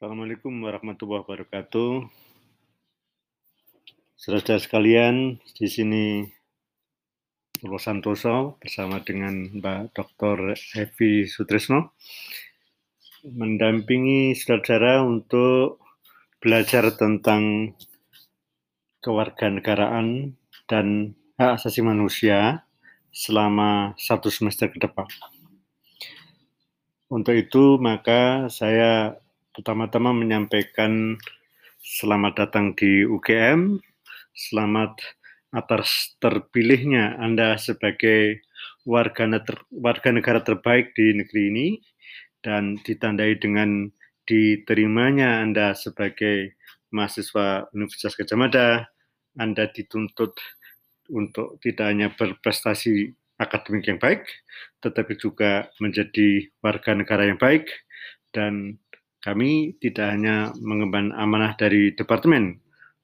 Assalamualaikum warahmatullahi wabarakatuh. Saudara sekalian, di sini Purwo Santoso bersama dengan Mbak Dr. Evi Sutrisno mendampingi saudara untuk belajar tentang kewarganegaraan dan hak asasi manusia selama satu semester ke depan. Untuk itu, maka saya pertama-tama menyampaikan selamat datang di UGM, selamat atas terpilihnya Anda sebagai warga, warga negara terbaik di negeri ini dan ditandai dengan diterimanya Anda sebagai mahasiswa Universitas Gajah Mada, Anda dituntut untuk tidak hanya berprestasi akademik yang baik, tetapi juga menjadi warga negara yang baik, dan kami tidak hanya mengemban amanah dari departemen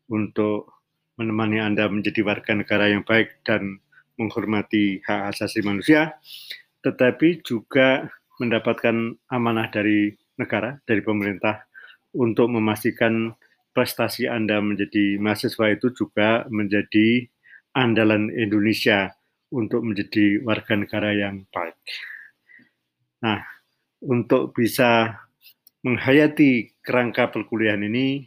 untuk menemani Anda menjadi warga negara yang baik dan menghormati hak asasi manusia, tetapi juga mendapatkan amanah dari negara, dari pemerintah, untuk memastikan prestasi Anda menjadi mahasiswa itu juga menjadi andalan Indonesia untuk menjadi warga negara yang baik. Nah, untuk bisa menghayati kerangka perkuliahan ini,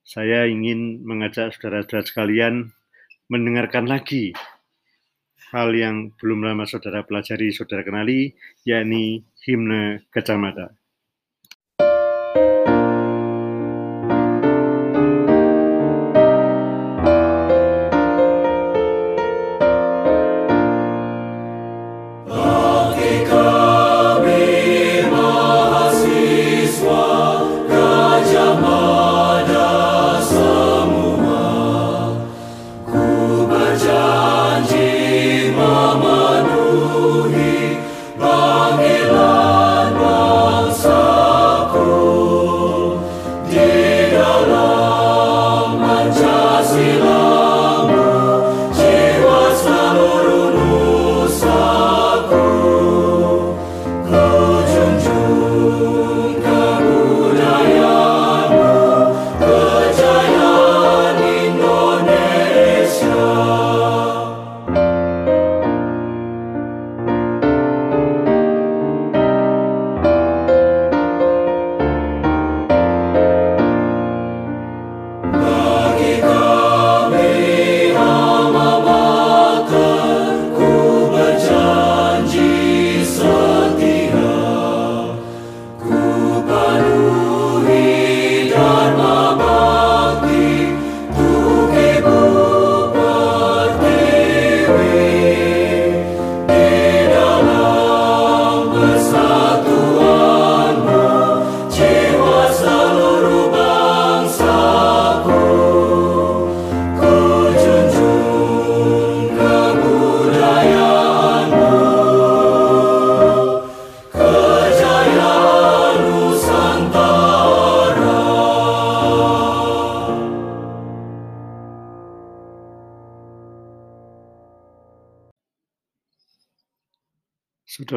saya ingin mengajak saudara-saudara sekalian mendengarkan lagi hal yang belum lama saudara pelajari, saudara kenali, yakni himne Gajah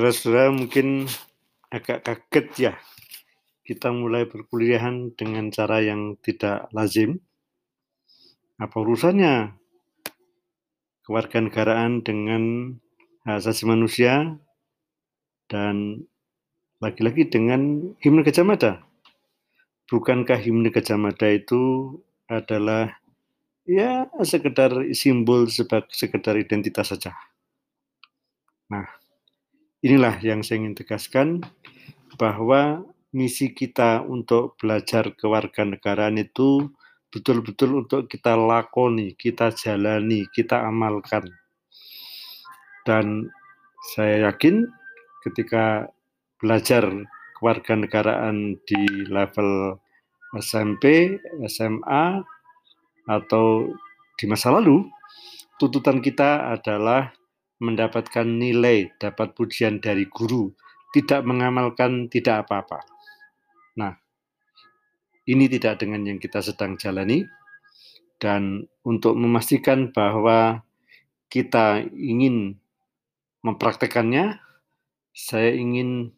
Saudara-saudara mungkin agak kaget ya, kita mulai perkuliahan dengan cara yang tidak lazim. Apa urusannya kewarganegaraan dengan hak asasi manusia dan lagi-lagi dengan himne Gajah Mada? Bukankah himne Gajah Mada itu adalah ya sekedar simbol sebagai sekedar identitas saja. Nah, inilah yang saya ingin tegaskan bahwa misi kita untuk belajar kewarganegaraan itu betul-betul untuk kita lakoni, kita jalani, kita amalkan. Dan saya yakin ketika belajar kewarganegaraan di level SMP, SMA, atau di masa lalu, tuntutan kita adalah mendapatkan nilai, dapat pujian dari guru, tidak mengamalkan tidak apa-apa. Nah, ini tidak dengan yang kita sedang jalani, dan untuk memastikan bahwa kita ingin mempraktekannya, saya ingin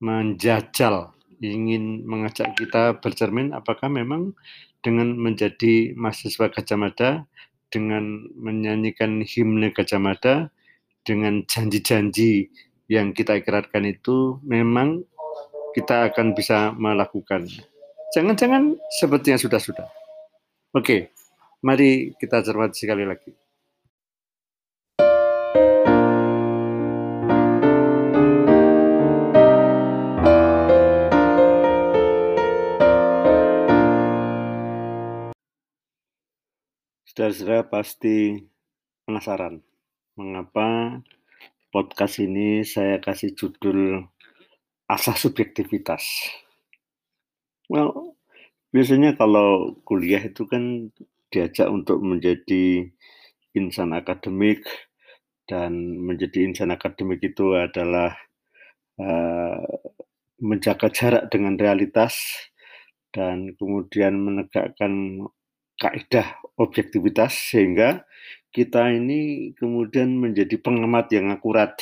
menjajal ingin mengajak kita bercermin apakah memang dengan menjadi mahasiswa Gajah Mada, dengan menyanyikan himne Gajah Mada, dengan janji-janji yang kita ikrarkan itu memang kita akan bisa melakukan. Jangan-jangan seperti yang sudah-sudah. Oke, mari kita cermati sekali lagi. Saudara-saudara pasti penasaran mengapa podcast ini saya kasih judul asas subjektivitas. Well, biasanya kalau kuliah itu kan diajak untuk menjadi insan akademik dan menjadi insan akademik itu adalah uh, menjaga jarak dengan realitas dan kemudian menegakkan kaidah objektivitas sehingga kita ini kemudian menjadi pengamat yang akurat.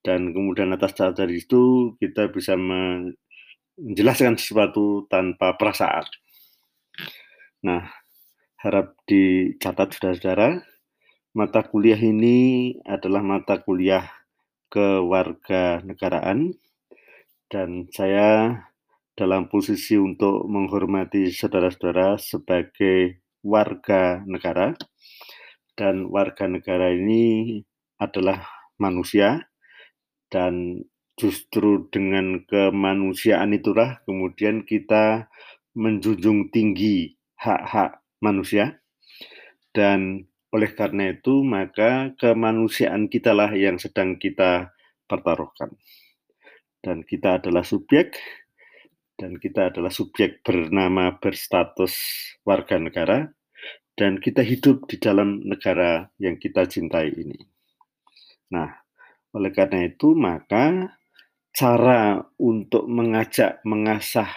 Dan kemudian atas dasar itu kita bisa menjelaskan sesuatu tanpa perasaan. Nah, harap dicatat saudara-saudara, mata kuliah ini adalah mata kuliah kewarganegaraan. Dan saya dalam posisi untuk menghormati saudara-saudara sebagai warga negara. Dan warga negara ini adalah manusia. Dan justru dengan kemanusiaan itulah kemudian kita menjunjung tinggi hak-hak manusia. Dan oleh karena itu maka kemanusiaan kitalah yang sedang kita pertaruhkan. Dan kita adalah subjek dan kita adalah subjek bernama berstatus warga negara dan kita hidup di dalam negara yang kita cintai ini. Nah, oleh karena itu maka cara untuk mengajak, mengasah,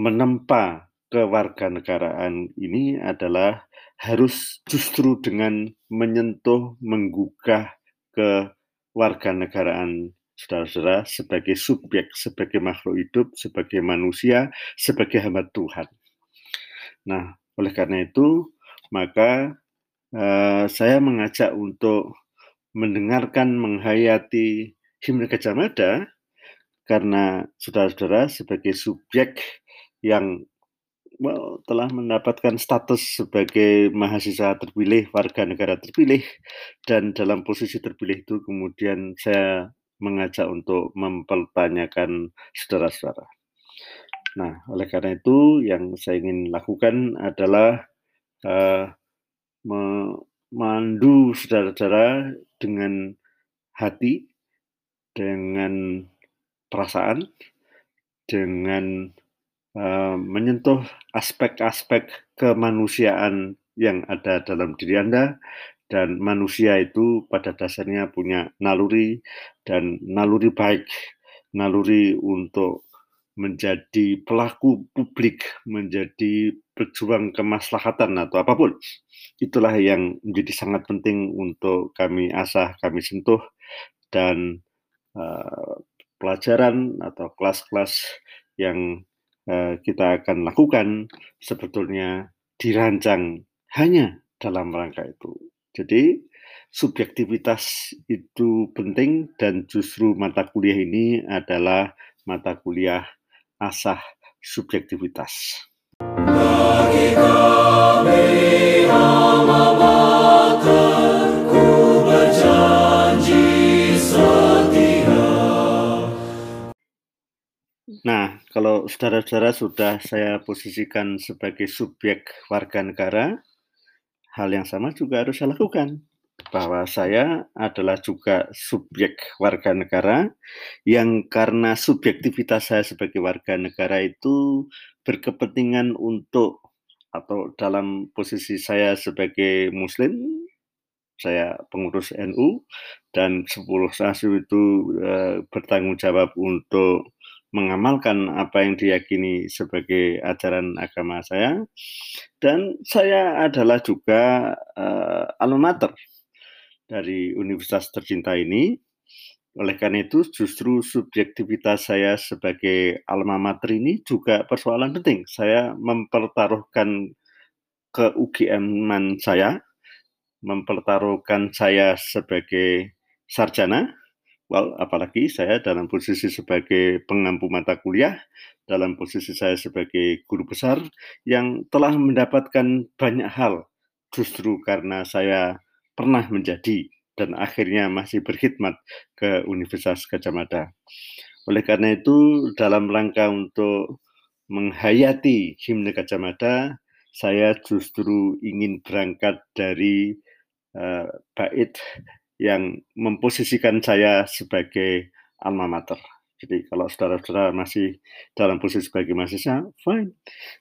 menempa kewarganegaraan ini adalah harus justru dengan menyentuh, menggugah ke warganegaraan saudara-saudara, sebagai subjek, sebagai makhluk hidup, sebagai manusia, sebagai hamba Tuhan. Nah, oleh karena itu, maka uh, saya mengajak untuk mendengarkan, menghayati himne Gajah Mada, karena saudara-saudara sebagai subjek yang well, telah mendapatkan status sebagai mahasiswa terpilih, warga negara terpilih, dan dalam posisi terpilih itu kemudian saya mengajak untuk mempertanyakan saudara-saudara. Nah, oleh karena itu yang saya ingin lakukan adalah uh, memandu saudara-saudara dengan hati, dengan perasaan, dengan uh, menyentuh aspek-aspek kemanusiaan yang ada dalam diri Anda dan manusia itu pada dasarnya punya naluri dan naluri baik, naluri untuk menjadi pelaku publik, menjadi pejuang kemaslahatan atau apa pun. Itulah yang menjadi sangat penting untuk kami asah, kami sentuh dan uh, pelajaran atau kelas-kelas yang uh, kita akan lakukan sebetulnya dirancang hanya dalam rangka itu. Jadi subjektivitas itu penting dan justru mata kuliah ini adalah mata kuliah asah subjektivitas. Nah, kalau saudara-saudara sudah saya posisikan sebagai subjek warga negara, hal yang sama juga harus saya lakukan. Bahwa saya adalah juga subjek warga negara yang karena subjektivitas saya sebagai warga negara itu berkepentingan untuk atau dalam posisi saya sebagai muslim saya pengurus NU dan 10 sasu itu e, bertanggung jawab untuk mengamalkan apa yang diyakini sebagai ajaran agama saya dan saya adalah juga uh, dari universitas tercinta ini Oleh karena itu, justru subjektivitas saya sebagai alma mater ini juga persoalan penting. Saya mempertaruhkan ke UGM-an saya, mempertaruhkan saya sebagai sarjana, well, apalagi saya dalam posisi sebagai pengampu mata kuliah, dalam posisi saya sebagai guru besar yang telah mendapatkan banyak hal justru karena saya pernah menjadi dan akhirnya masih berkhidmat ke Universitas Gajah Mada. Oleh karena itu, dalam rangka untuk menghayati himne Gajah Mada, saya justru ingin berangkat dari uh, bait yang memposisikan saya sebagai alma mater. Jadi kalau saudara-saudara masih dalam posisi sebagai mahasiswa, fine.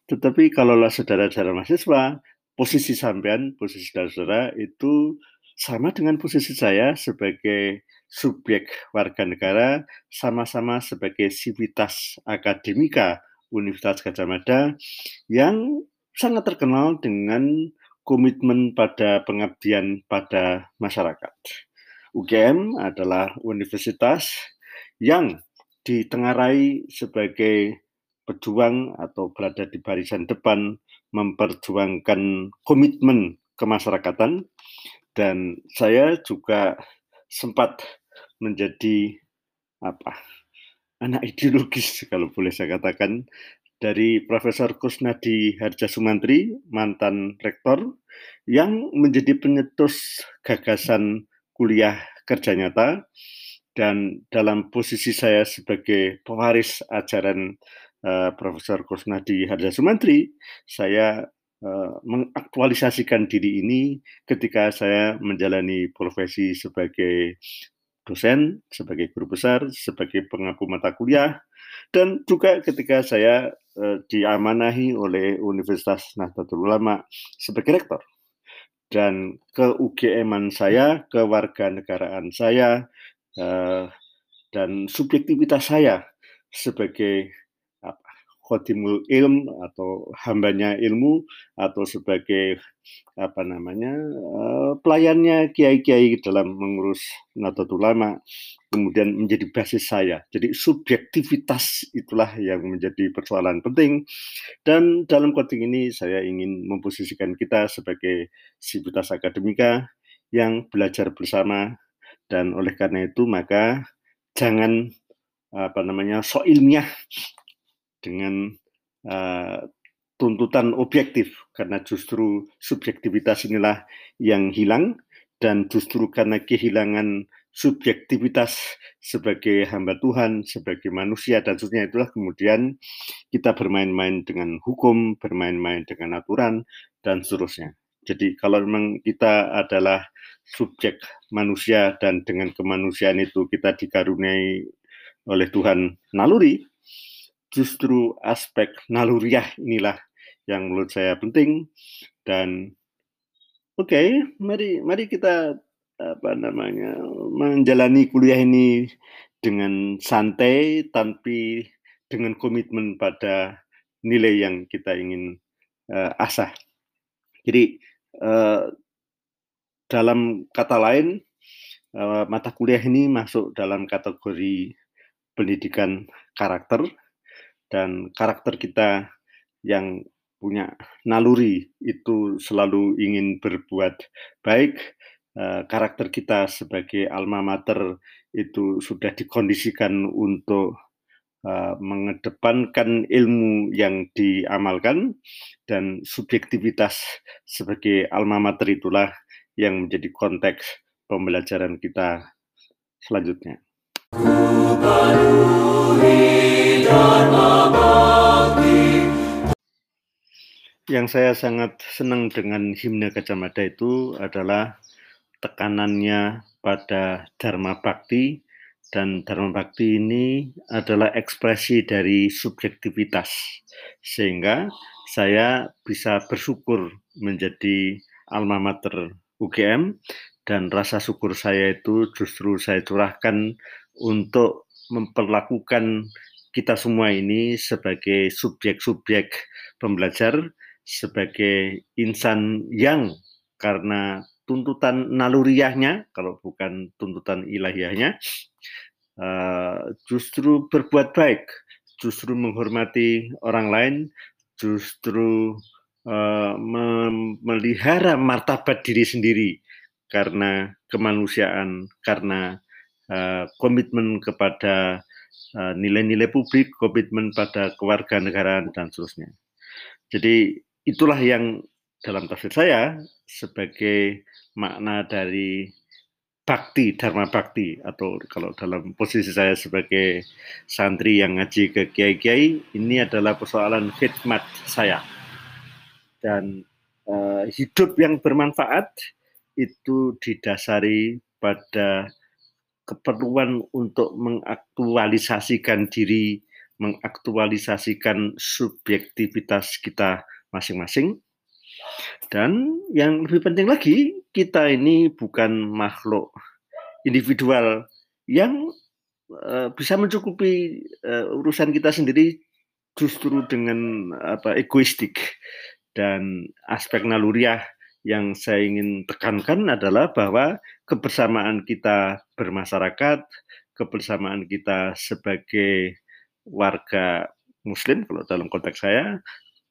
Tetapi kalaulah saudara-saudara mahasiswa, posisi sampean, posisi saudara-saudara itu sama dengan posisi saya sebagai subjek warga negara, sama-sama sebagai sivitas akademika Universitas Gajah Mada yang sangat terkenal dengan komitmen pada pengabdian pada masyarakat. UGM adalah universitas yang ditengarai sebagai pejuang atau berada di barisan depan memperjuangkan komitmen kemasyarakatan. Dan saya juga sempat menjadi apa anak ideologis kalau boleh saya katakan dari Profesor Kusnadi Harja Sumantri mantan rektor yang menjadi penyetus gagasan kuliah kerja nyata dan dalam posisi saya sebagai pewaris ajaran uh, Profesor Kusnadi Harja Sumantri saya Eh, mengaktualisasikan diri ini ketika saya menjalani profesi sebagai dosen, sebagai guru besar, sebagai pengampu mata kuliah, dan juga ketika saya uh, diamanahi oleh Universitas Nahdlatul Ulama sebagai rektor. Dan ke UGM-an saya, ke warga negaraan saya, uh, dan subjektivitas saya sebagai khotimul ilm atau hambanya ilmu atau sebagai apa namanya uh, pelayannya kiai-kiai dalam mengurus Nahdlatul Ulama kemudian menjadi basis saya. Jadi subjektivitas itulah yang menjadi persoalan penting dan dalam konteks ini saya ingin memposisikan kita sebagai sivitas akademika yang belajar bersama dan oleh karena itu maka jangan apa namanya so ilmiah dengan uh, tuntutan objektif karena justru subjektivitas inilah yang hilang dan justru karena kehilangan subjektivitas sebagai hamba Tuhan, sebagai manusia dan seterusnya itulah kemudian kita bermain-main dengan hukum, bermain-main dengan aturan dan seterusnya. Jadi kalau memang kita adalah subjek manusia dan dengan kemanusiaan itu kita dikaruniai oleh Tuhan naluri, justru aspek naluriah inilah yang menurut saya penting dan oke okay, mari mari kita apa namanya menjalani kuliah ini dengan santai tapi dengan komitmen pada nilai yang kita ingin uh, asah. Jadi uh, dalam kata lain uh, mata kuliah ini masuk dalam kategori pendidikan karakter dan karakter kita yang punya naluri itu selalu ingin berbuat baik. Uh, karakter kita sebagai alma mater itu sudah dikondisikan untuk uh, mengedepankan ilmu yang diamalkan dan subjektivitas sebagai alma mater itulah yang menjadi konteks pembelajaran kita selanjutnya. Yang saya sangat senang dengan himne Kacamata itu adalah tekanannya pada Dharma Bakti dan Dharma Bakti ini adalah ekspresi dari subjektivitas sehingga saya bisa bersyukur menjadi alma mater UGM dan rasa syukur saya itu justru saya curahkan untuk memperlakukan kita semua ini sebagai subjek-subjek pembelajar, sebagai insan yang karena tuntutan naluriahnya, kalau bukan tuntutan ilahiyahnya, uh, justru berbuat baik, justru menghormati orang lain, justru uh, memelihara martabat diri sendiri karena kemanusiaan, karena uh, komitmen kepada nilai-nilai uh, publik, komitmen pada kewarganegaraan dan seterusnya. Jadi itulah yang dalam tafsir saya sebagai makna dari bakti, dharma bakti atau kalau dalam posisi saya sebagai santri yang ngaji ke kiai-kiai ini adalah persoalan khidmat saya dan uh, hidup yang bermanfaat itu didasari pada keperluan untuk mengaktualisasikan diri, mengaktualisasikan subjektivitas kita masing-masing. Dan yang lebih penting lagi, kita ini bukan makhluk individual yang uh, bisa mencukupi uh, urusan kita sendiri justru dengan apa egoistik. Dan aspek naluriah yang saya ingin tekankan adalah bahwa kebersamaan kita bermasyarakat, kebersamaan kita sebagai warga muslim kalau dalam konteks saya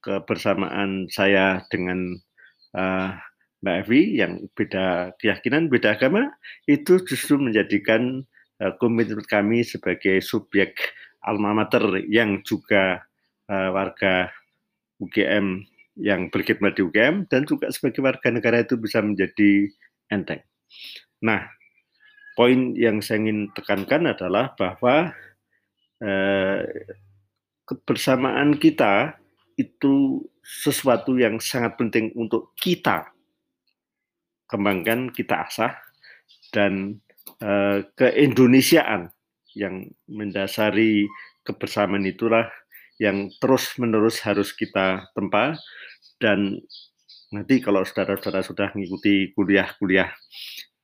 kebersamaan saya dengan uh, Mbak Evi yang beda keyakinan, beda agama, itu justru menjadikan uh, komitmen kami sebagai subjek alma mater yang juga uh, warga UGM yang berkhidmat di UGM dan juga sebagai warga negara itu bisa menjadi enteng. Nah, poin yang saya ingin tekankan adalah bahwa eh, kebersamaan kita itu sesuatu yang sangat penting untuk kita kembangkan, kita asah, dan uh, keindonesiaan yang mendasari kebersamaan itulah yang terus-menerus harus kita tempa dan nanti kalau saudara-saudara sudah mengikuti kuliah-kuliah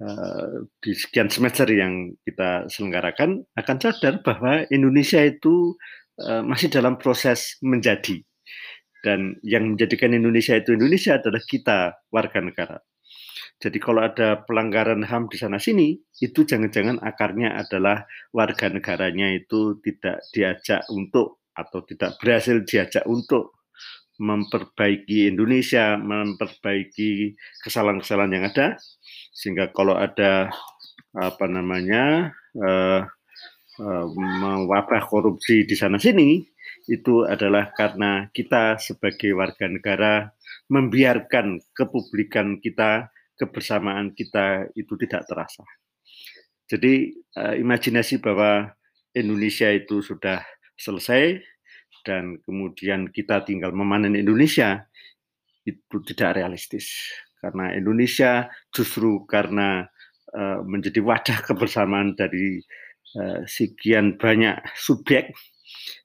uh, di sekian semester yang kita selenggarakan akan sadar bahwa Indonesia itu uh, masih dalam proses menjadi dan yang menjadikan Indonesia itu Indonesia adalah kita warga negara. Jadi kalau ada pelanggaran HAM di sana sini, itu jangan-jangan akarnya adalah warga negaranya itu tidak diajak untuk atau tidak berhasil diajak untuk memperbaiki Indonesia, memperbaiki kesalahan-kesalahan yang ada, sehingga kalau ada apa namanya uh, uh, mewabah korupsi di sana sini, itu adalah karena kita sebagai warga negara membiarkan kepublikan kita, kebersamaan kita itu tidak terasa. Jadi uh, imajinasi bahwa Indonesia itu sudah selesai dan kemudian kita tinggal memanen Indonesia itu tidak realistis karena Indonesia justru karena uh, menjadi wadah kebersamaan dari uh, sekian banyak subjek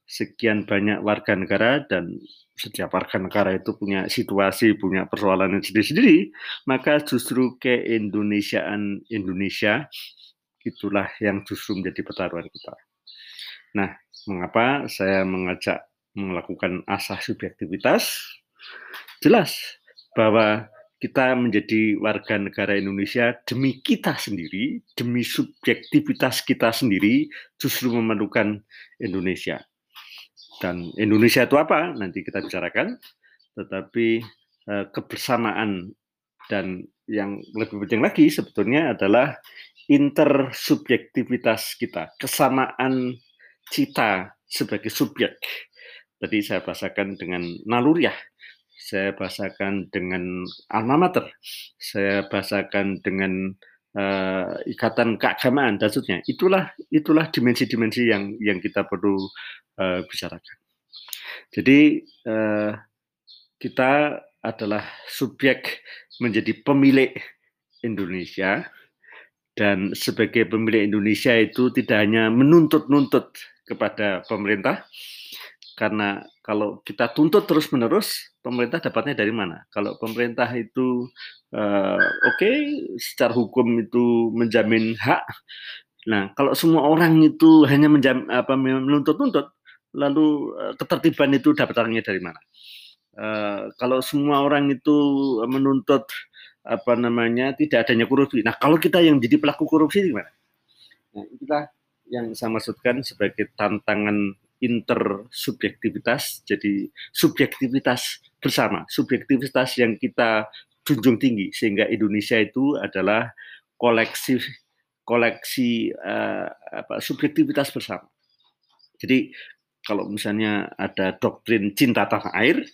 sekian banyak warga negara dan setiap warga negara itu punya situasi, punya persoalan yang sendiri-sendiri, maka justru keindonesiaan Indonesia itulah yang justru menjadi pertaruhan kita. Nah, mengapa saya mengajak melakukan asah subjektivitas? Jelas bahwa kita menjadi warga negara Indonesia demi kita sendiri, demi subjektivitas kita sendiri, justru memerlukan Indonesia. Dan Indonesia itu apa? Nanti kita bicarakan. Tetapi uh, kebersamaan dan yang lebih penting lagi sebetulnya adalah intersubjektivitas kita kesamaan cita sebagai subjek tadi saya bahasakan dengan naluriah saya bahasakan dengan alma mater saya bahasakan dengan uh, ikatan keagamaan dan seterusnya itulah itulah dimensi-dimensi yang yang kita perlu uh, bicarakan. Jadi uh, kita adalah subjek menjadi pemilik Indonesia dan sebagai pemilik Indonesia itu tidak hanya menuntut-nuntut kepada pemerintah karena kalau kita tuntut terus-menerus pemerintah dapatnya dari mana? Kalau pemerintah itu uh, oke okay, secara hukum itu menjamin hak Nah, kalau semua orang itu hanya menuntut-nuntut, lalu uh, ketertiban itu dapatannya dari mana? Uh, kalau semua orang itu menuntut apa namanya tidak adanya korupsi. Nah, kalau kita yang jadi pelaku korupsi gimana? Nah, kita yang saya maksudkan sebagai tantangan intersubjektivitas, jadi subjektivitas bersama, subjektivitas yang kita junjung tinggi sehingga Indonesia itu adalah koleksi koleksi uh, apa, subjektivitas bersama. Jadi kalau misalnya ada doktrin cinta tanah air,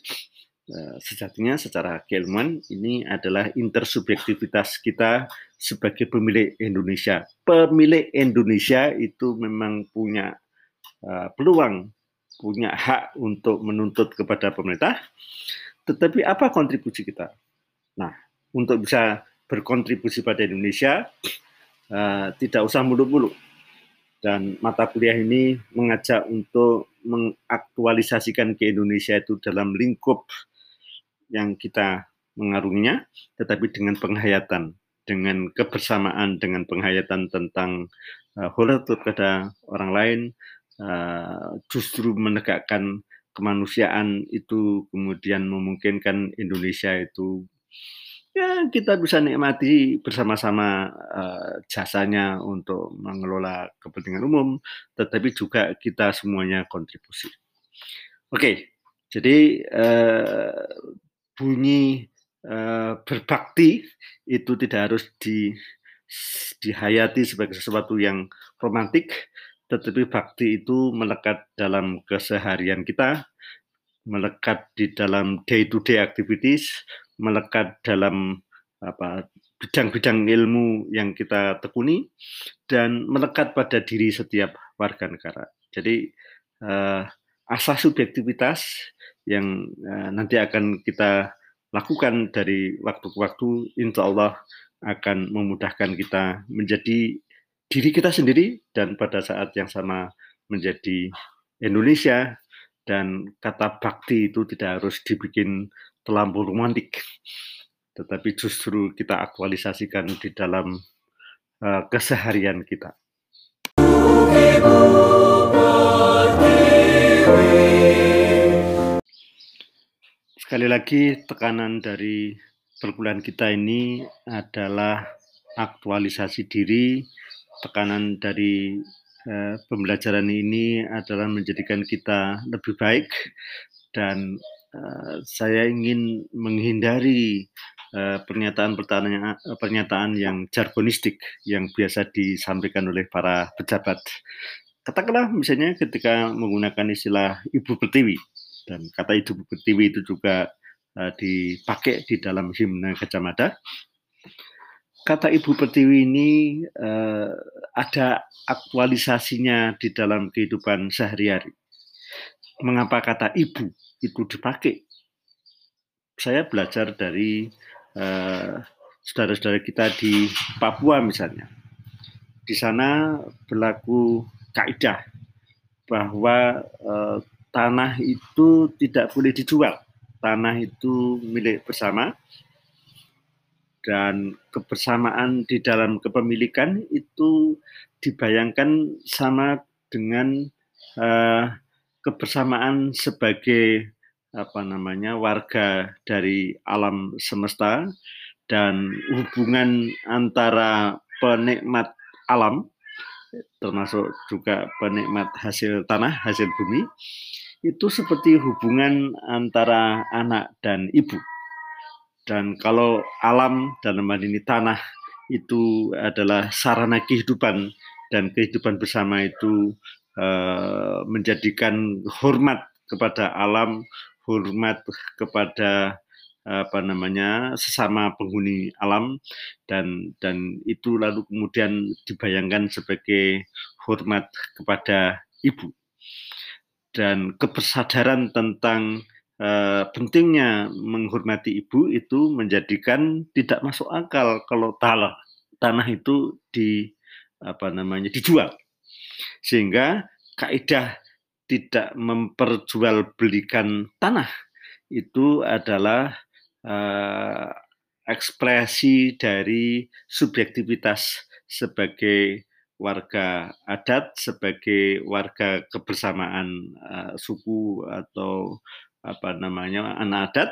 uh, sejatinya secara keilmuan ini adalah intersubjektivitas kita sebagai pemilik Indonesia. Pemilik Indonesia itu memang punya peluang, punya hak untuk menuntut kepada pemerintah. Tetapi apa kontribusi kita? Nah, untuk bisa berkontribusi pada Indonesia, uh, tidak usah muluk-muluk. Dan mata kuliah ini mengajak untuk mengaktualisasikan ke Indonesia itu dalam lingkup yang kita mengarunginya, tetapi dengan penghayatan, dengan kebersamaan, dengan penghayatan tentang uh, kepada orang lain, uh, justru menegakkan kemanusiaan itu kemudian memungkinkan Indonesia itu ya kita bisa nikmati bersama-sama uh, jasanya untuk mengelola kepentingan umum, tetapi juga kita semuanya kontribusi. Oke, okay, jadi uh, bunyi uh, berbakti itu tidak harus di, dihayati sebagai sesuatu yang romantik, tetapi bakti itu melekat dalam keseharian kita, melekat di dalam day-to-day -day activities, melekat dalam apa bidang-bidang ilmu yang kita tekuni dan melekat pada diri setiap warga negara. Jadi uh, asas subjektivitas yang uh, nanti akan kita lakukan dari waktu ke waktu, insya Allah akan memudahkan kita menjadi diri kita sendiri dan pada saat yang sama menjadi Indonesia dan kata bakti itu tidak harus dibikin terlampau romantik, tetapi justru kita aktualisasikan di dalam uh, keseharian kita. Sekali lagi tekanan dari perkuliahan kita ini adalah aktualisasi diri, tekanan dari uh, pembelajaran ini adalah menjadikan kita lebih baik dan Eh, saya ingin menghindari uh, pernyataan-pernyataan yang, pernyataan yang jargonistik yang biasa disampaikan oleh para pejabat. Katakanlah misalnya ketika menggunakan istilah ibu pertiwi dan kata ibu pertiwi itu juga uh, dipakai di dalam himne Mada. Kata ibu pertiwi ini uh, ada aktualisasinya di dalam kehidupan sehari-hari. Mengapa kata ibu? itu dipakai. Saya belajar dari saudara saudara-saudara kita di Papua misalnya. Di sana berlaku kaidah bahwa uh, tanah itu tidak boleh dijual. Tanah itu milik bersama dan kebersamaan di dalam kepemilikan itu dibayangkan sama dengan uh, kebersamaan sebagai apa namanya warga dari alam semesta dan hubungan antara penikmat alam termasuk juga penikmat hasil tanah, hasil bumi itu seperti hubungan antara anak dan ibu. Dan kalau alam dalam hal ini tanah itu adalah sarana kehidupan. Dan kehidupan bersama itu Eh, menjadikan hormat kepada alam, hormat kepada apa namanya sesama penghuni alam. Dan dan itu lalu kemudian dibayangkan sebagai hormat kepada ibu. Dan kebersadaran tentang uh, pentingnya menghormati ibu itu menjadikan tidak masuk akal kalau tanah tanah itu di apa namanya dijual. Sehingga kaidah tidak memperjualbelikan tanah itu adalah uh, ekspresi dari subjektivitas sebagai warga adat, sebagai warga kebersamaan uh, suku atau apa namanya anak adat.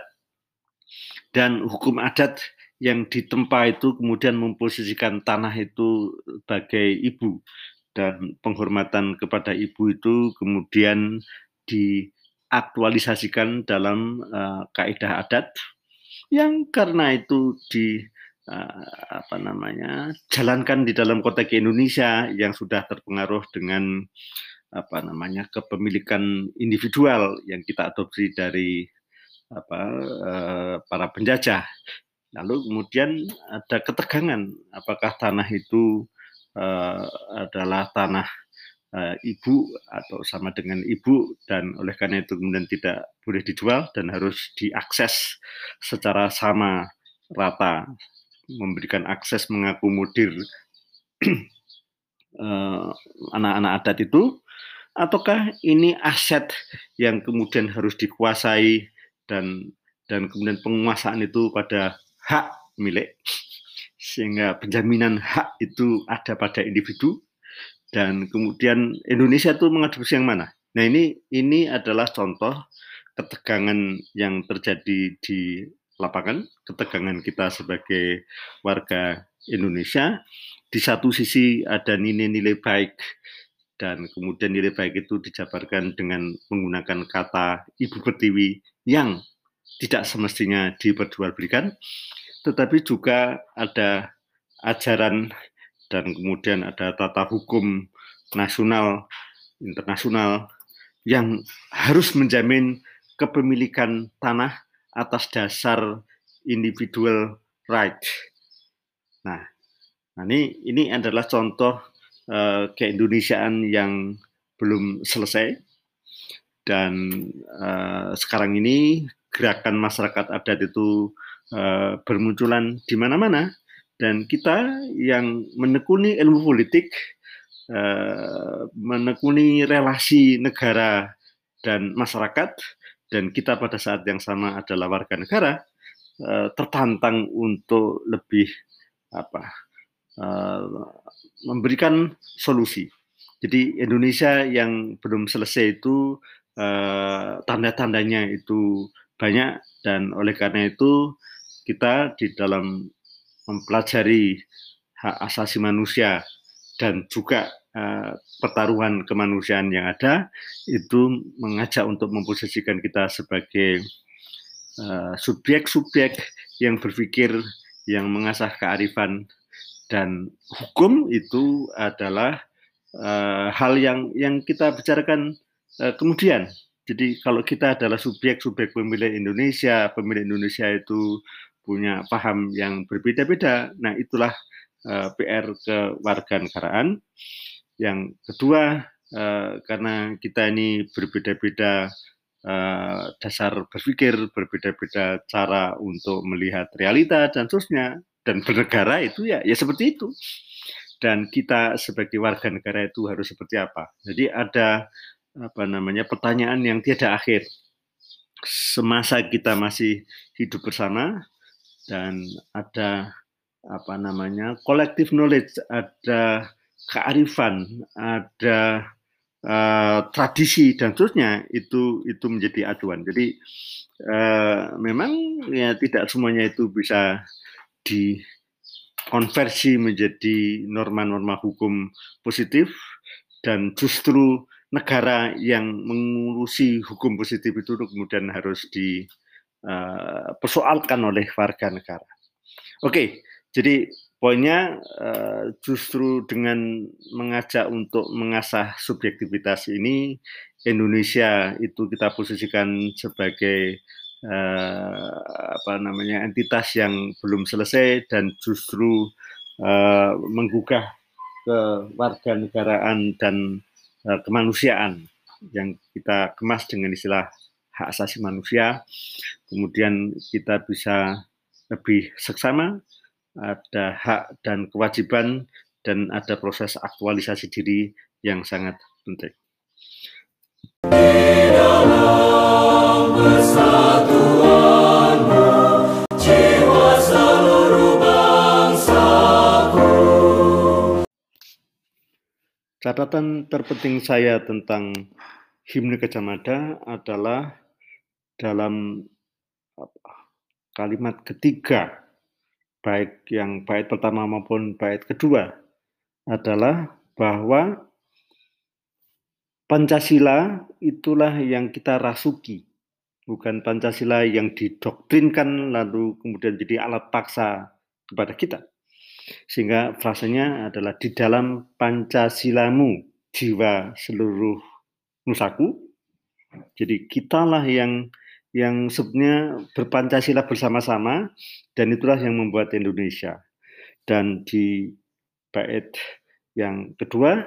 Dan hukum adat yang ditempa itu kemudian memposisikan tanah itu sebagai ibu. Dan penghormatan kepada ibu itu kemudian diaktualisasikan dalam uh, kaidah adat. Yang karena itu di uh, apa namanya jalankan di dalam konteks Indonesia yang sudah terpengaruh dengan apa namanya kepemilikan individual yang kita adopsi dari apa uh, para penjajah. Lalu kemudian ada ketegangan apakah tanah itu uh, adalah tanah uh, ibu atau sama dengan ibu dan oleh karena itu kemudian tidak boleh dijual dan harus diakses secara sama rata memberikan akses mengakomodir anak-anak adat itu ataukah ini aset yang kemudian harus dikuasai dan dan kemudian penguasaan itu pada hak milik sehingga penjaminan hak itu ada pada individu dan kemudian Indonesia itu mengadopsi yang mana? Nah ini ini adalah contoh ketegangan yang terjadi di lapangan, ketegangan kita sebagai warga Indonesia. Di satu sisi ada nilai-nilai baik dan kemudian nilai baik itu dijabarkan dengan menggunakan kata ibu pertiwi yang tidak semestinya diperjualbelikan, tetapi juga ada ajaran dan kemudian ada tata hukum nasional, internasional yang harus menjamin kepemilikan tanah atas dasar individual right. Nah, nah ini ini adalah contoh uh, keindonesiaan yang belum selesai. Dan uh, sekarang ini gerakan masyarakat adat itu uh, bermunculan di mana-mana. Dan kita yang menekuni ilmu politik, uh, menekuni relasi negara dan masyarakat, dan kita pada saat yang sama adalah warga negara, uh, tertantang untuk lebih apa uh, memberikan solusi. Jadi Indonesia yang belum selesai itu uh, tanda-tandanya itu banyak dan oleh karena itu kita di dalam mempelajari hak asasi manusia dan juga uh, pertaruhan kemanusiaan yang ada itu mengajak untuk memposisikan kita sebagai eh, subjek-subjek yang berpikir yang mengasah kearifan dan hukum itu adalah uh, hal yang yang kita bicarakan uh, kemudian jadi kalau kita adalah subjek-subjek pemilih Indonesia, pemilih Indonesia itu punya paham yang berbeda-beda. Nah, itulah uh, eh, PR kewarganegaraan. Yang kedua, uh, karena kita ini berbeda-beda uh, dasar berpikir, berbeda-beda cara untuk melihat realita dan seterusnya, dan bernegara itu ya ya seperti itu. Dan kita sebagai warga negara itu harus seperti apa? Jadi ada apa namanya pertanyaan yang tiada akhir semasa kita masih hidup bersama dan ada apa namanya collective knowledge, ada kearifan, ada uh, tradisi dan seterusnya itu itu menjadi acuan. Jadi uh, memang ya tidak semuanya itu bisa dikonversi menjadi norma-norma hukum positif dan justru negara yang mengurusi hukum positif itu kemudian harus dipersoalkan uh, oleh warga negara. Oke, jadi poinnya uh, justru dengan mengajak untuk mengasah subjektivitas ini Indonesia itu kita posisikan sebagai uh, apa namanya entitas yang belum selesai dan justru uh, menggugah kewarganegaraan dan Eh, kemanusiaan yang kita kemas dengan istilah hak asasi manusia. Kemudian kita bisa lebih seksama, ada hak dan kewajiban, dan ada proses aktualisasi diri yang sangat penting. Catatan terpenting saya tentang himne Kecamada adalah dalam kalimat ketiga baik yang bait pertama maupun bait kedua adalah bahwa Pancasila itulah yang kita rasuki, bukan Pancasila yang didoktrinkan lalu kemudian jadi alat paksa kepada kita. Sehingga frasanya adalah di dalam Pancasilamu jiwa seluruh nusaku. Jadi kitalah yang yang sebenarnya berpancasila bersama-sama dan itulah yang membuat Indonesia. Dan di bait yang kedua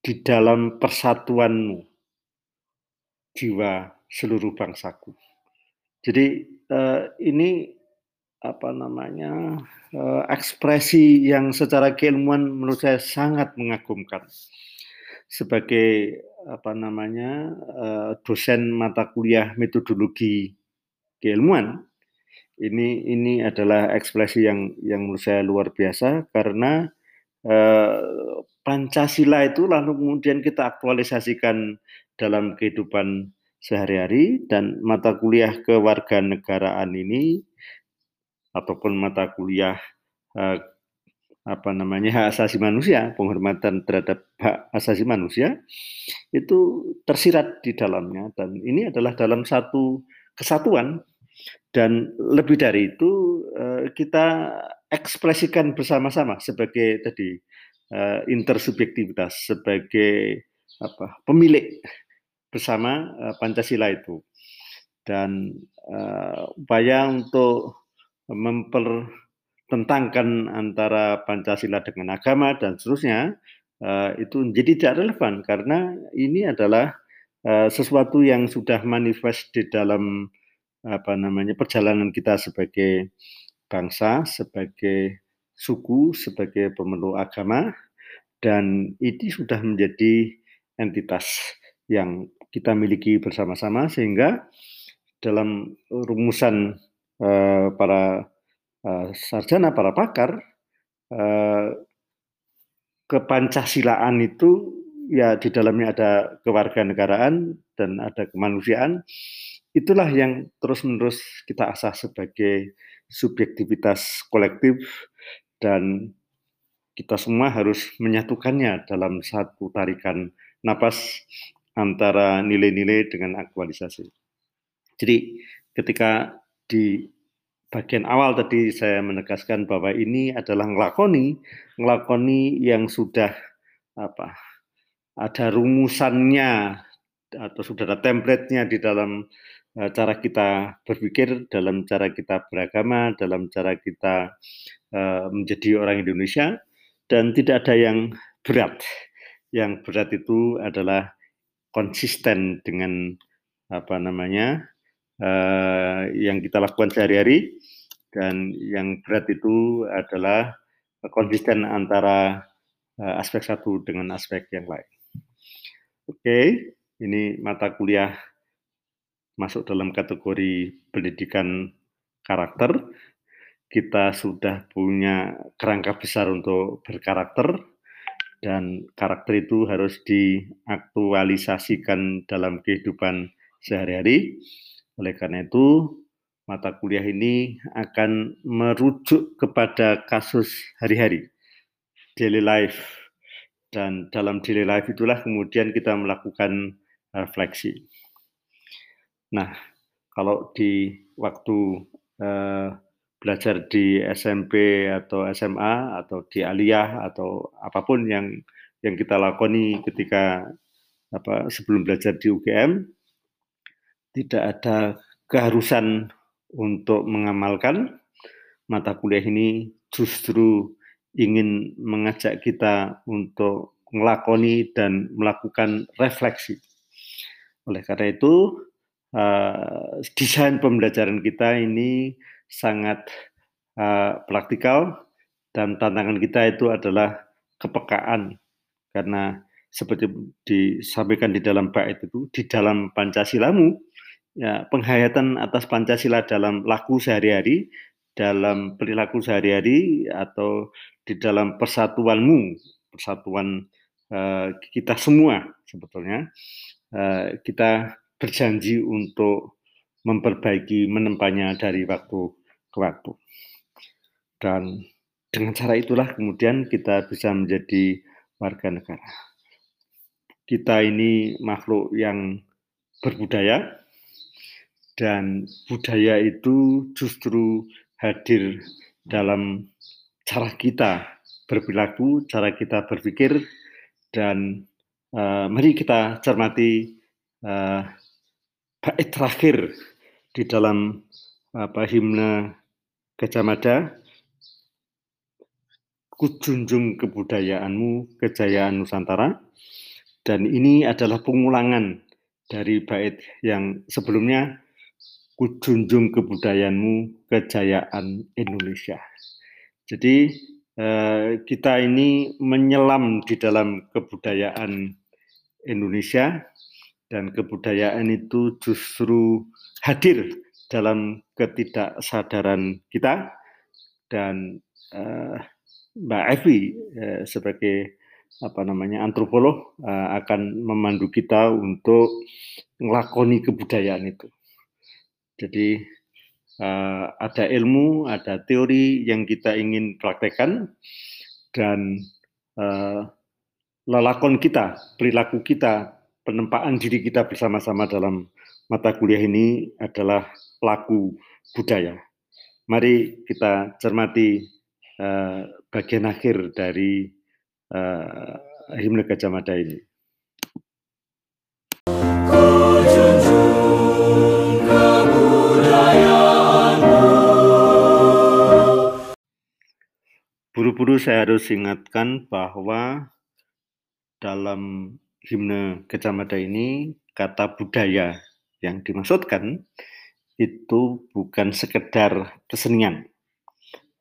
di dalam persatuanmu jiwa seluruh bangsaku. Jadi uh, ini apa namanya uh, ekspresi yang secara keilmuan menurut saya sangat mengagumkan. Sebagai apa namanya uh, dosen mata kuliah metodologi keilmuan, ini ini adalah ekspresi yang yang menurut saya luar biasa karena uh, Pancasila itu lalu kemudian kita aktualisasikan dalam kehidupan sehari-hari dan mata kuliah kewarganegaraan ini ataupun mata kuliah eh, apa namanya hak asasi manusia, penghormatan terhadap hak asasi manusia itu tersirat di dalamnya. Dan ini adalah dalam satu kesatuan. Dan lebih dari itu eh, kita ekspresikan bersama-sama sebagai tadi uh, intersubjektivitas sebagai apa pemilik bersama uh, Pancasila itu. Dan upaya untuk mempertentangkan antara Pancasila dengan agama dan seterusnya uh, itu menjadi tidak relevan karena ini adalah uh, sesuatu yang sudah manifest di dalam apa namanya perjalanan kita sebagai bangsa, sebagai suku sebagai pemeluk agama dan ini sudah menjadi entitas yang kita miliki bersama-sama sehingga dalam rumusan uh, para uh, sarjana, para pakar, uh, kepancasilaan itu ya di dalamnya ada kewarganegaraan dan ada kemanusiaan. Itulah yang terus-menerus kita asah sebagai subjektivitas kolektif dan kita semua harus menyatukannya dalam satu tarikan napas antara nilai-nilai dengan aktualisasi. Jadi ketika di bagian awal tadi saya menegaskan bahwa ini adalah ngelakoni, ngelakoni yang sudah apa ada rumusannya atau sudah ada template-nya di dalam uh, cara kita berpikir, dalam cara kita beragama, dalam cara kita uh, menjadi orang Indonesia dan tidak ada yang berat. Yang berat itu adalah konsisten dengan apa namanya uh, yang kita lakukan sehari-hari dan yang berat itu adalah konsisten antara uh, aspek satu dengan aspek yang lain. Oke, okay, ini mata kuliah masuk dalam kategori pendidikan karakter kita sudah punya kerangka besar untuk berkarakter dan karakter itu harus diaktualisasikan dalam kehidupan sehari-hari. Oleh karena itu, mata kuliah ini akan merujuk kepada kasus hari-hari, daily life. Dan dalam daily life itulah kemudian kita melakukan refleksi. Nah, kalau di waktu uh, belajar di SMP atau SMA atau di aliyah atau apa pun yang yang kita lakoni ketika apa sebelum belajar di UGM tidak ada keharusan untuk mengamalkan mata kuliah ini justru ingin mengajak kita untuk melakoni dan melakukan refleksi. Oleh karena itu, uh, desain pembelajaran kita ini sangat uh, praktikal dan tantangan kita itu adalah kepekaan karena seperti disampaikan di dalam bait itu di dalam Pancasilamu ya penghayatan atas Pancasila dalam laku sehari-hari dalam perilaku sehari-hari atau di dalam persatuanmu persatuan uh, kita semua sebetulnya uh, kita berjanji untuk memperbaiki menempanya dari waktu ke waktu. Dan dengan cara itulah kemudian kita bisa menjadi warga negara. Kita ini makhluk yang berbudaya, dan budaya itu justru hadir dalam cara kita berperilaku, cara kita berpikir, dan uh, mari kita cermati uh, bait terakhir di dalam apa himne Gajah kujunjung kebudayaanmu, kejayaan Nusantara, dan ini adalah pengulangan dari bait yang sebelumnya kujunjung kebudayaanmu, kejayaan Indonesia. Jadi eh, kita ini menyelam di dalam kebudayaan Indonesia dan kebudayaan itu justru hadir dalam ketidaksadaran kita dan eh, Mbak Evi eh, sebagai apa namanya antropolog akan memandu kita untuk melakoni kebudayaan itu. Jadi uh, ada ilmu, ada teori yang kita ingin praktekkan dan uh, lelakon kita, perilaku kita, penempaan diri kita bersama-sama dalam mata kuliah ini adalah pelaku budaya. Mari kita cermati uh, bagian akhir dari uh, himne Gajah Mada ini. Buru-buru saya harus ingatkan bahwa dalam himne Kecamada ini kata budaya yang dimaksudkan itu bukan sekedar kesenian,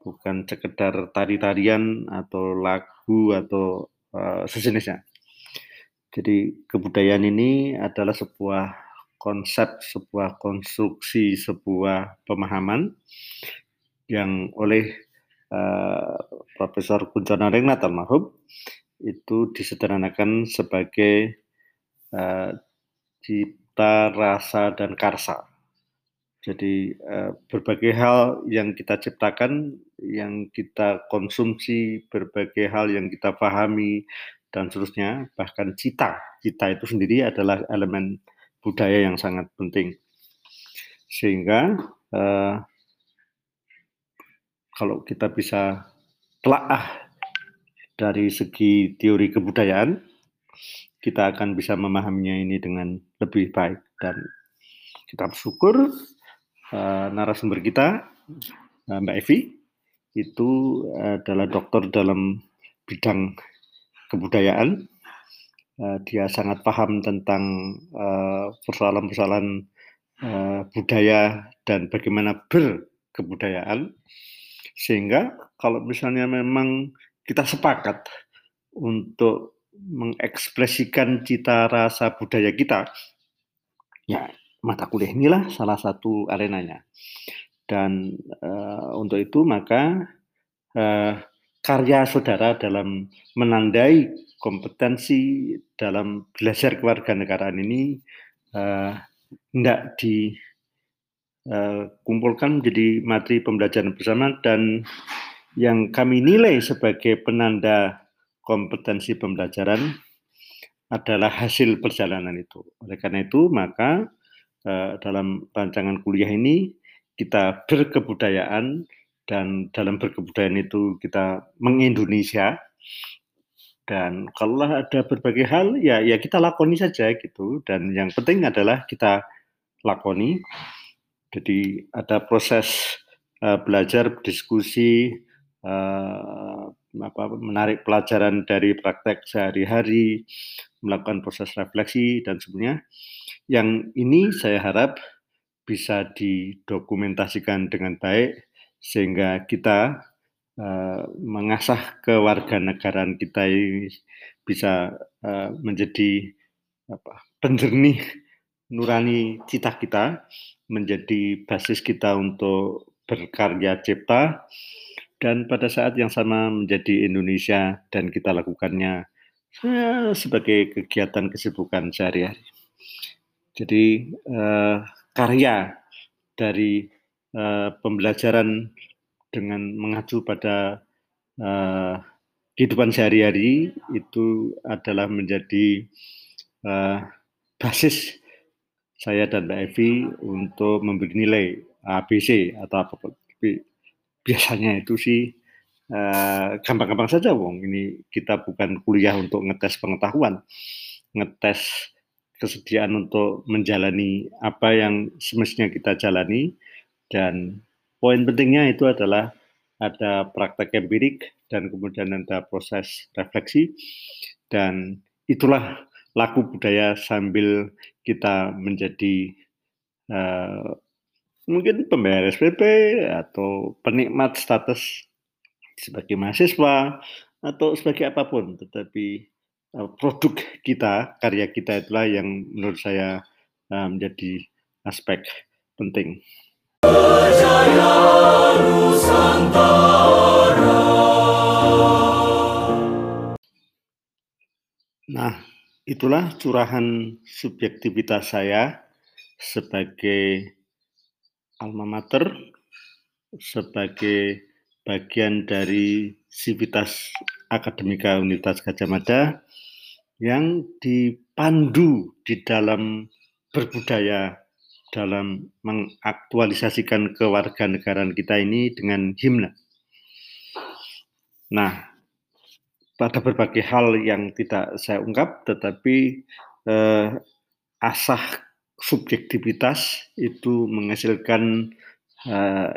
bukan sekedar tari-tarian atau lagu atau uh, sejenisnya. Jadi kebudayaan ini adalah sebuah konsep, sebuah konstruksi, sebuah pemahaman yang oleh uh, Profesor Kuncana Rengnat almarhum itu disederhanakan sebagai uh, cipta, rasa, dan karsa. Jadi uh, berbagai hal yang kita ciptakan, yang kita konsumsi, berbagai hal yang kita pahami, dan seterusnya, bahkan cita. Cita itu sendiri adalah elemen budaya yang sangat penting. Sehingga uh, kalau kita bisa telaah dari segi teori kebudayaan, kita akan bisa memahaminya ini dengan lebih baik dan kita bersyukur uh, narasumber kita uh, Mbak Evi itu adalah dokter dalam bidang kebudayaan. Uh, dia sangat paham tentang persoalan-persoalan uh, budaya dan bagaimana berkebudayaan sehingga kalau misalnya memang kita sepakat untuk mengekspresikan cita rasa budaya kita, ya mata kuliah inilah salah satu arenanya. Dan uh, untuk itu maka uh, karya saudara dalam menandai kompetensi dalam belajar kewarganegaraan ini uh, tidak di Eh, kumpulkan menjadi materi pembelajaran bersama dan yang kami nilai sebagai penanda kompetensi pembelajaran adalah hasil perjalanan itu. Oleh karena itu, maka uh, dalam rancangan kuliah ini kita berkebudayaan dan dalam berkebudayaan itu kita mengindonesia. Dan kalau ada berbagai hal ya ya kita lakoni saja gitu. Dan yang penting adalah kita lakoni jadi ada proses uh, belajar, diskusi, uh, apa, menarik pelajaran dari praktek sehari-hari, melakukan proses refleksi dan sebagainya. Yang ini saya harap bisa didokumentasikan dengan baik sehingga kita uh, mengasah kewarganegaraan kita ini bisa uh, menjadi apa, penjernih nurani cita kita menjadi basis kita untuk berkarya cipta dan pada saat yang sama menjadi Indonesia dan kita lakukannya ya, sebagai kegiatan kesibukan sehari-hari. Jadi eh, karya dari eh, pembelajaran dengan mengacu pada uh, kehidupan sehari-hari itu adalah menjadi basis saya dan Mbak Evi untuk memberi nilai ABC atau apa pun. Tapi biasanya itu sih gampang-gampang uh, saja, Wong. Ini kita bukan kuliah untuk ngetes pengetahuan, ngetes kesediaan untuk menjalani apa yang semestinya kita jalani dan poin pentingnya itu adalah ada praktek empirik dan kemudian ada proses refleksi dan itulah laku budaya sambil kita menjadi uh, mungkin pembayar SPP atau penikmat status sebagai mahasiswa atau sebagai apa pun, tetapi uh, produk kita, karya kita itulah yang menurut saya uh, menjadi aspek penting. Nah, itulah curahan subjektivitas saya sebagai alma mater, sebagai bagian dari Sivitas Akademika Universitas Gajah Mada yang dipandu di dalam berbudaya dalam mengaktualisasikan kewarganegaraan kita ini dengan himne. Nah, pada berbagai hal yang tidak saya ungkap, tetapi eh, asah subjektivitas itu menghasilkan eh,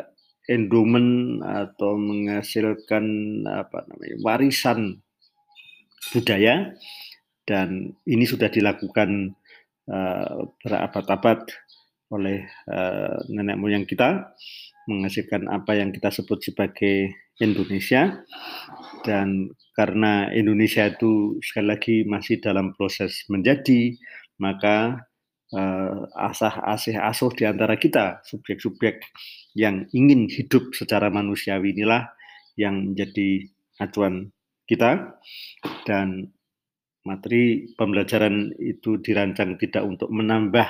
endomen atau menghasilkan apa namanya warisan budaya. Dan ini sudah dilakukan uh, berabad-abad oleh uh, nenek moyang kita menghasilkan apa yang kita sebut sebagai Indonesia. Dan karena Indonesia itu sekali lagi masih dalam proses menjadi maka uh, asah asih asuh di antara kita subjek-subjek yang ingin hidup secara manusiawi inilah yang menjadi acuan kita. Dan materi pembelajaran itu dirancang tidak untuk menambah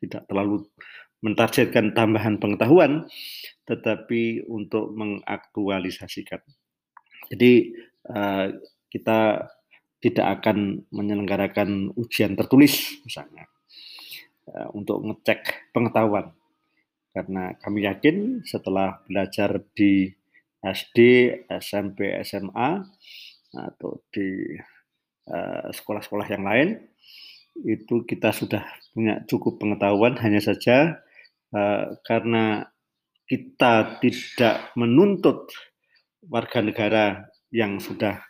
tidak terlalu mentargetkan tambahan pengetahuan tetapi untuk mengaktualisasikan. Jadi uh, kita tidak akan menyelenggarakan ujian tertulis misalnya uh, untuk ngecek pengetahuan karena kami yakin setelah belajar di SD, SMP, SMA atau di uh, sekolah-sekolah yang lain itu kita sudah punya cukup pengetahuan hanya saja uh, karena kita tidak menuntut warga negara yang sudah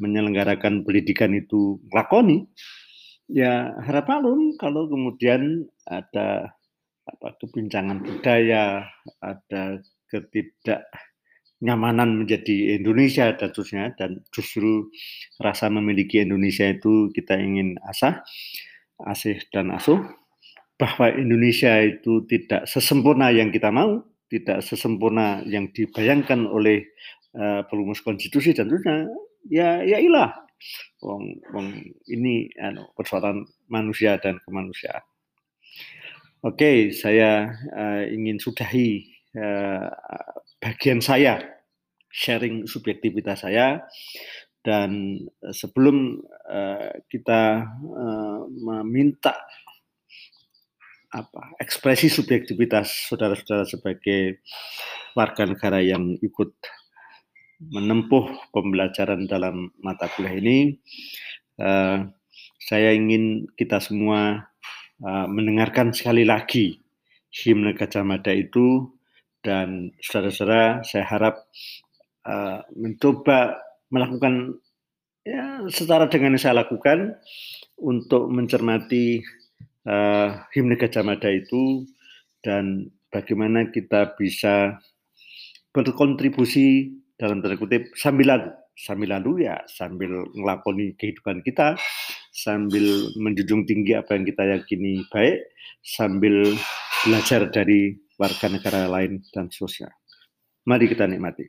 menyelenggarakan pendidikan itu lakoni, ya harap maklum kalau kemudian ada apa kebincangan budaya, ada ketidaknyamanan menjadi Indonesia dan seterusnya dan justru rasa memiliki Indonesia itu kita ingin asah, asih dan asuh bahwa Indonesia itu tidak sesempurna yang kita mau, tidak sesempurna yang dibayangkan oleh uh, perumus konstitusi tentunya ya ya ilah wong wong ini anu, persoalan manusia dan kemanusiaan. Oke, saya uh, ingin sudahi uh, bagian saya sharing subjektivitas saya dan sebelum uh, kita uh, meminta apa ekspresi subjektivitas saudara-saudara sebagai warga negara yang ikut menempuh pembelajaran dalam mata kuliah ini, uh, saya ingin kita semua uh, mendengarkan sekali lagi himne Gajah Mada itu. Dan saudara-saudara saya harap uh, mencoba melakukan ya secara dengan yang saya lakukan untuk mencermati uh, himne Gajah Mada itu dan bagaimana kita bisa berkontribusi dalam tanda kutip sambil lalu sambil lalu ya sambil ngelakoni kehidupan kita sambil menjunjung tinggi apa yang kita yakini baik sambil belajar dari warga negara lain dan sosial mari kita nikmati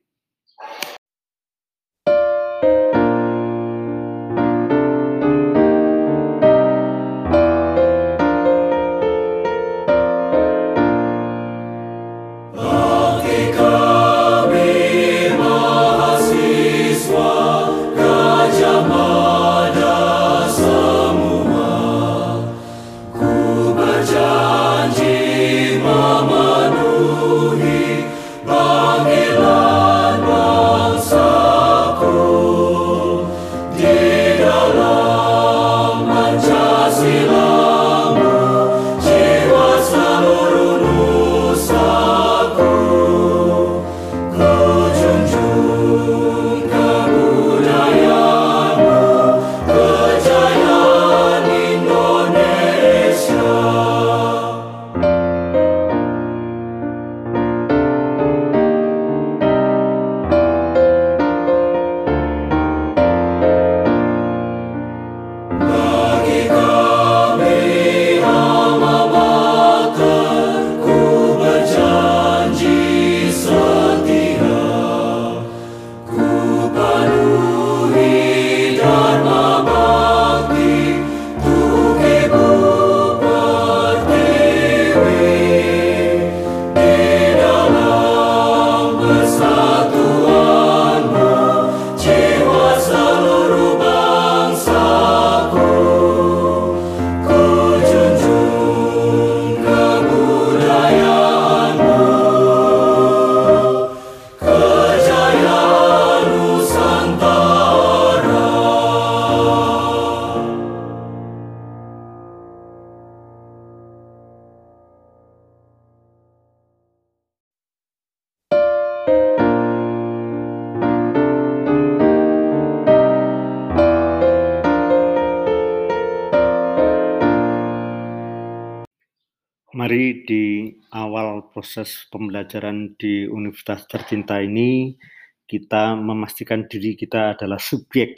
Mari di awal proses pembelajaran di universitas tercinta ini kita memastikan diri kita adalah subjek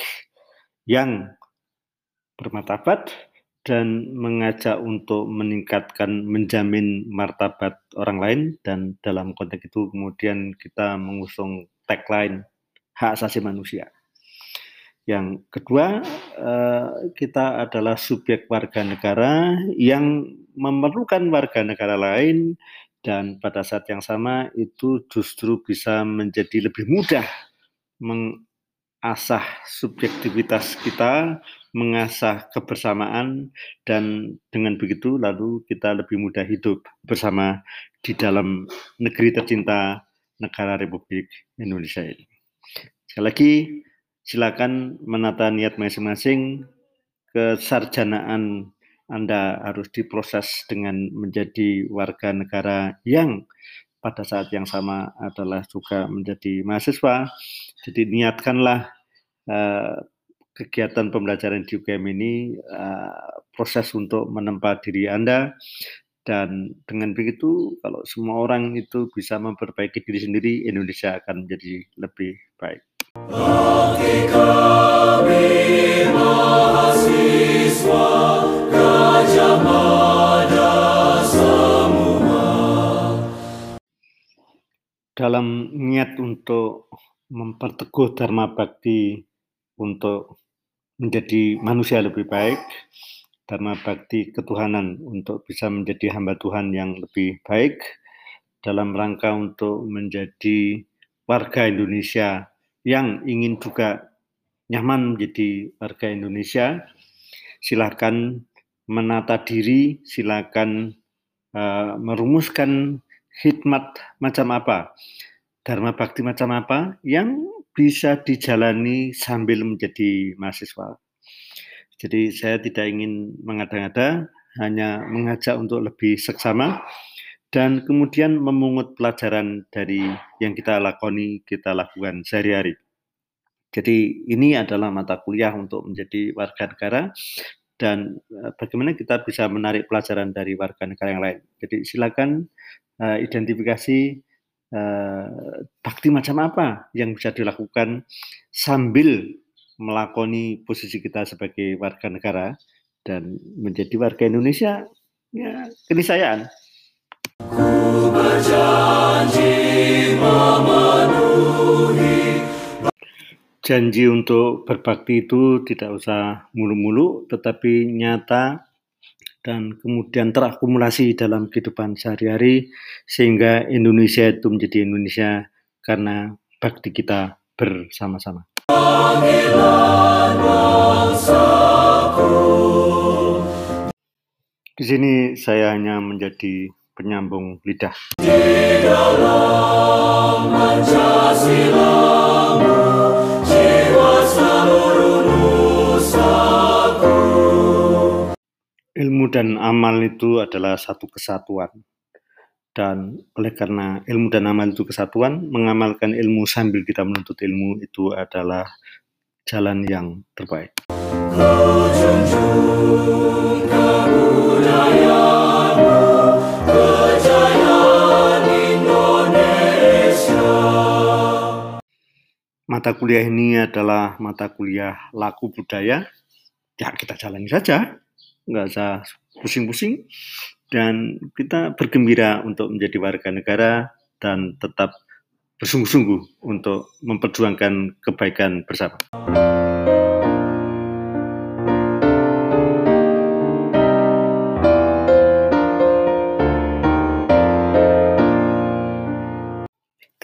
yang bermartabat dan mengajak untuk meningkatkan menjamin martabat orang lain dan dalam konteks itu kemudian kita mengusung tagline hak asasi manusia. Yang kedua, eh, kita adalah subjek warga negara yang memerlukan warga negara lain dan pada saat yang sama itu justru bisa menjadi lebih mudah mengasah subjektivitas kita, mengasah kebersamaan dan dengan begitu lalu kita lebih mudah hidup bersama di dalam negeri tercinta negara Republik Indonesia ini. Sekali lagi silakan menata niat masing-masing kesarjanaan anda harus diproses dengan menjadi warga negara yang pada saat yang sama adalah juga menjadi mahasiswa. Jadi niatkanlah uh, kegiatan pembelajaran di UGM ini uh, proses untuk menempa diri Anda dan dengan begitu kalau semua orang itu bisa memperbaiki diri sendiri Indonesia akan menjadi lebih baik. Dalam niat untuk memperteguh dharma bakti untuk menjadi manusia lebih baik, dharma bakti ketuhanan untuk bisa menjadi hamba Tuhan yang lebih baik dalam rangka untuk menjadi warga Indonesia yang ingin juga nyaman menjadi warga Indonesia, silakan menata diri, silakan uh, merumuskan hikmat macam apa, dharma bakti macam apa yang bisa dijalani sambil menjadi mahasiswa. Jadi saya tidak ingin mengada-ngada, hanya mengajak untuk lebih seksama dan kemudian memungut pelajaran dari yang kita lakoni, kita lakukan sehari-hari. Jadi ini adalah mata kuliah untuk menjadi warga negara dan eh, bagaimana kita bisa menarik pelajaran dari warga negara yang lain. Jadi silakan uh, identifikasi uh, bakti macam apa yang bisa dilakukan sambil melakoni posisi kita sebagai warga negara dan menjadi warga Indonesia ya keniscayaan. Janji untuk berbakti itu tidak usah mulu-mulu, tetapi nyata dan kemudian terakumulasi dalam kehidupan sehari-hari, sehingga Indonesia itu menjadi Indonesia karena bakti kita bersama-sama. Di sini saya hanya menjadi penyambung lidah. Ilmu dan amal itu adalah satu kesatuan. Dan oleh karena ilmu dan amal itu kesatuan, mengamalkan ilmu sambil kita menuntut ilmu itu adalah jalan yang terbaik. Mata kuliah ini adalah mata kuliah laku budaya. Ya kita jalani saja nggak usah pusing-pusing dan kita bergembira untuk menjadi warga negara dan tetap bersungguh-sungguh untuk memperjuangkan kebaikan bersama.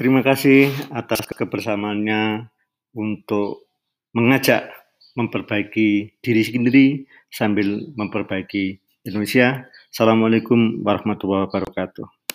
Terima kasih atas kebersamaannya untuk mengajak memperbaiki diri sendiri sambil memperbaiki Indonesia. Assalamualaikum warahmatullahi wabarakatuh.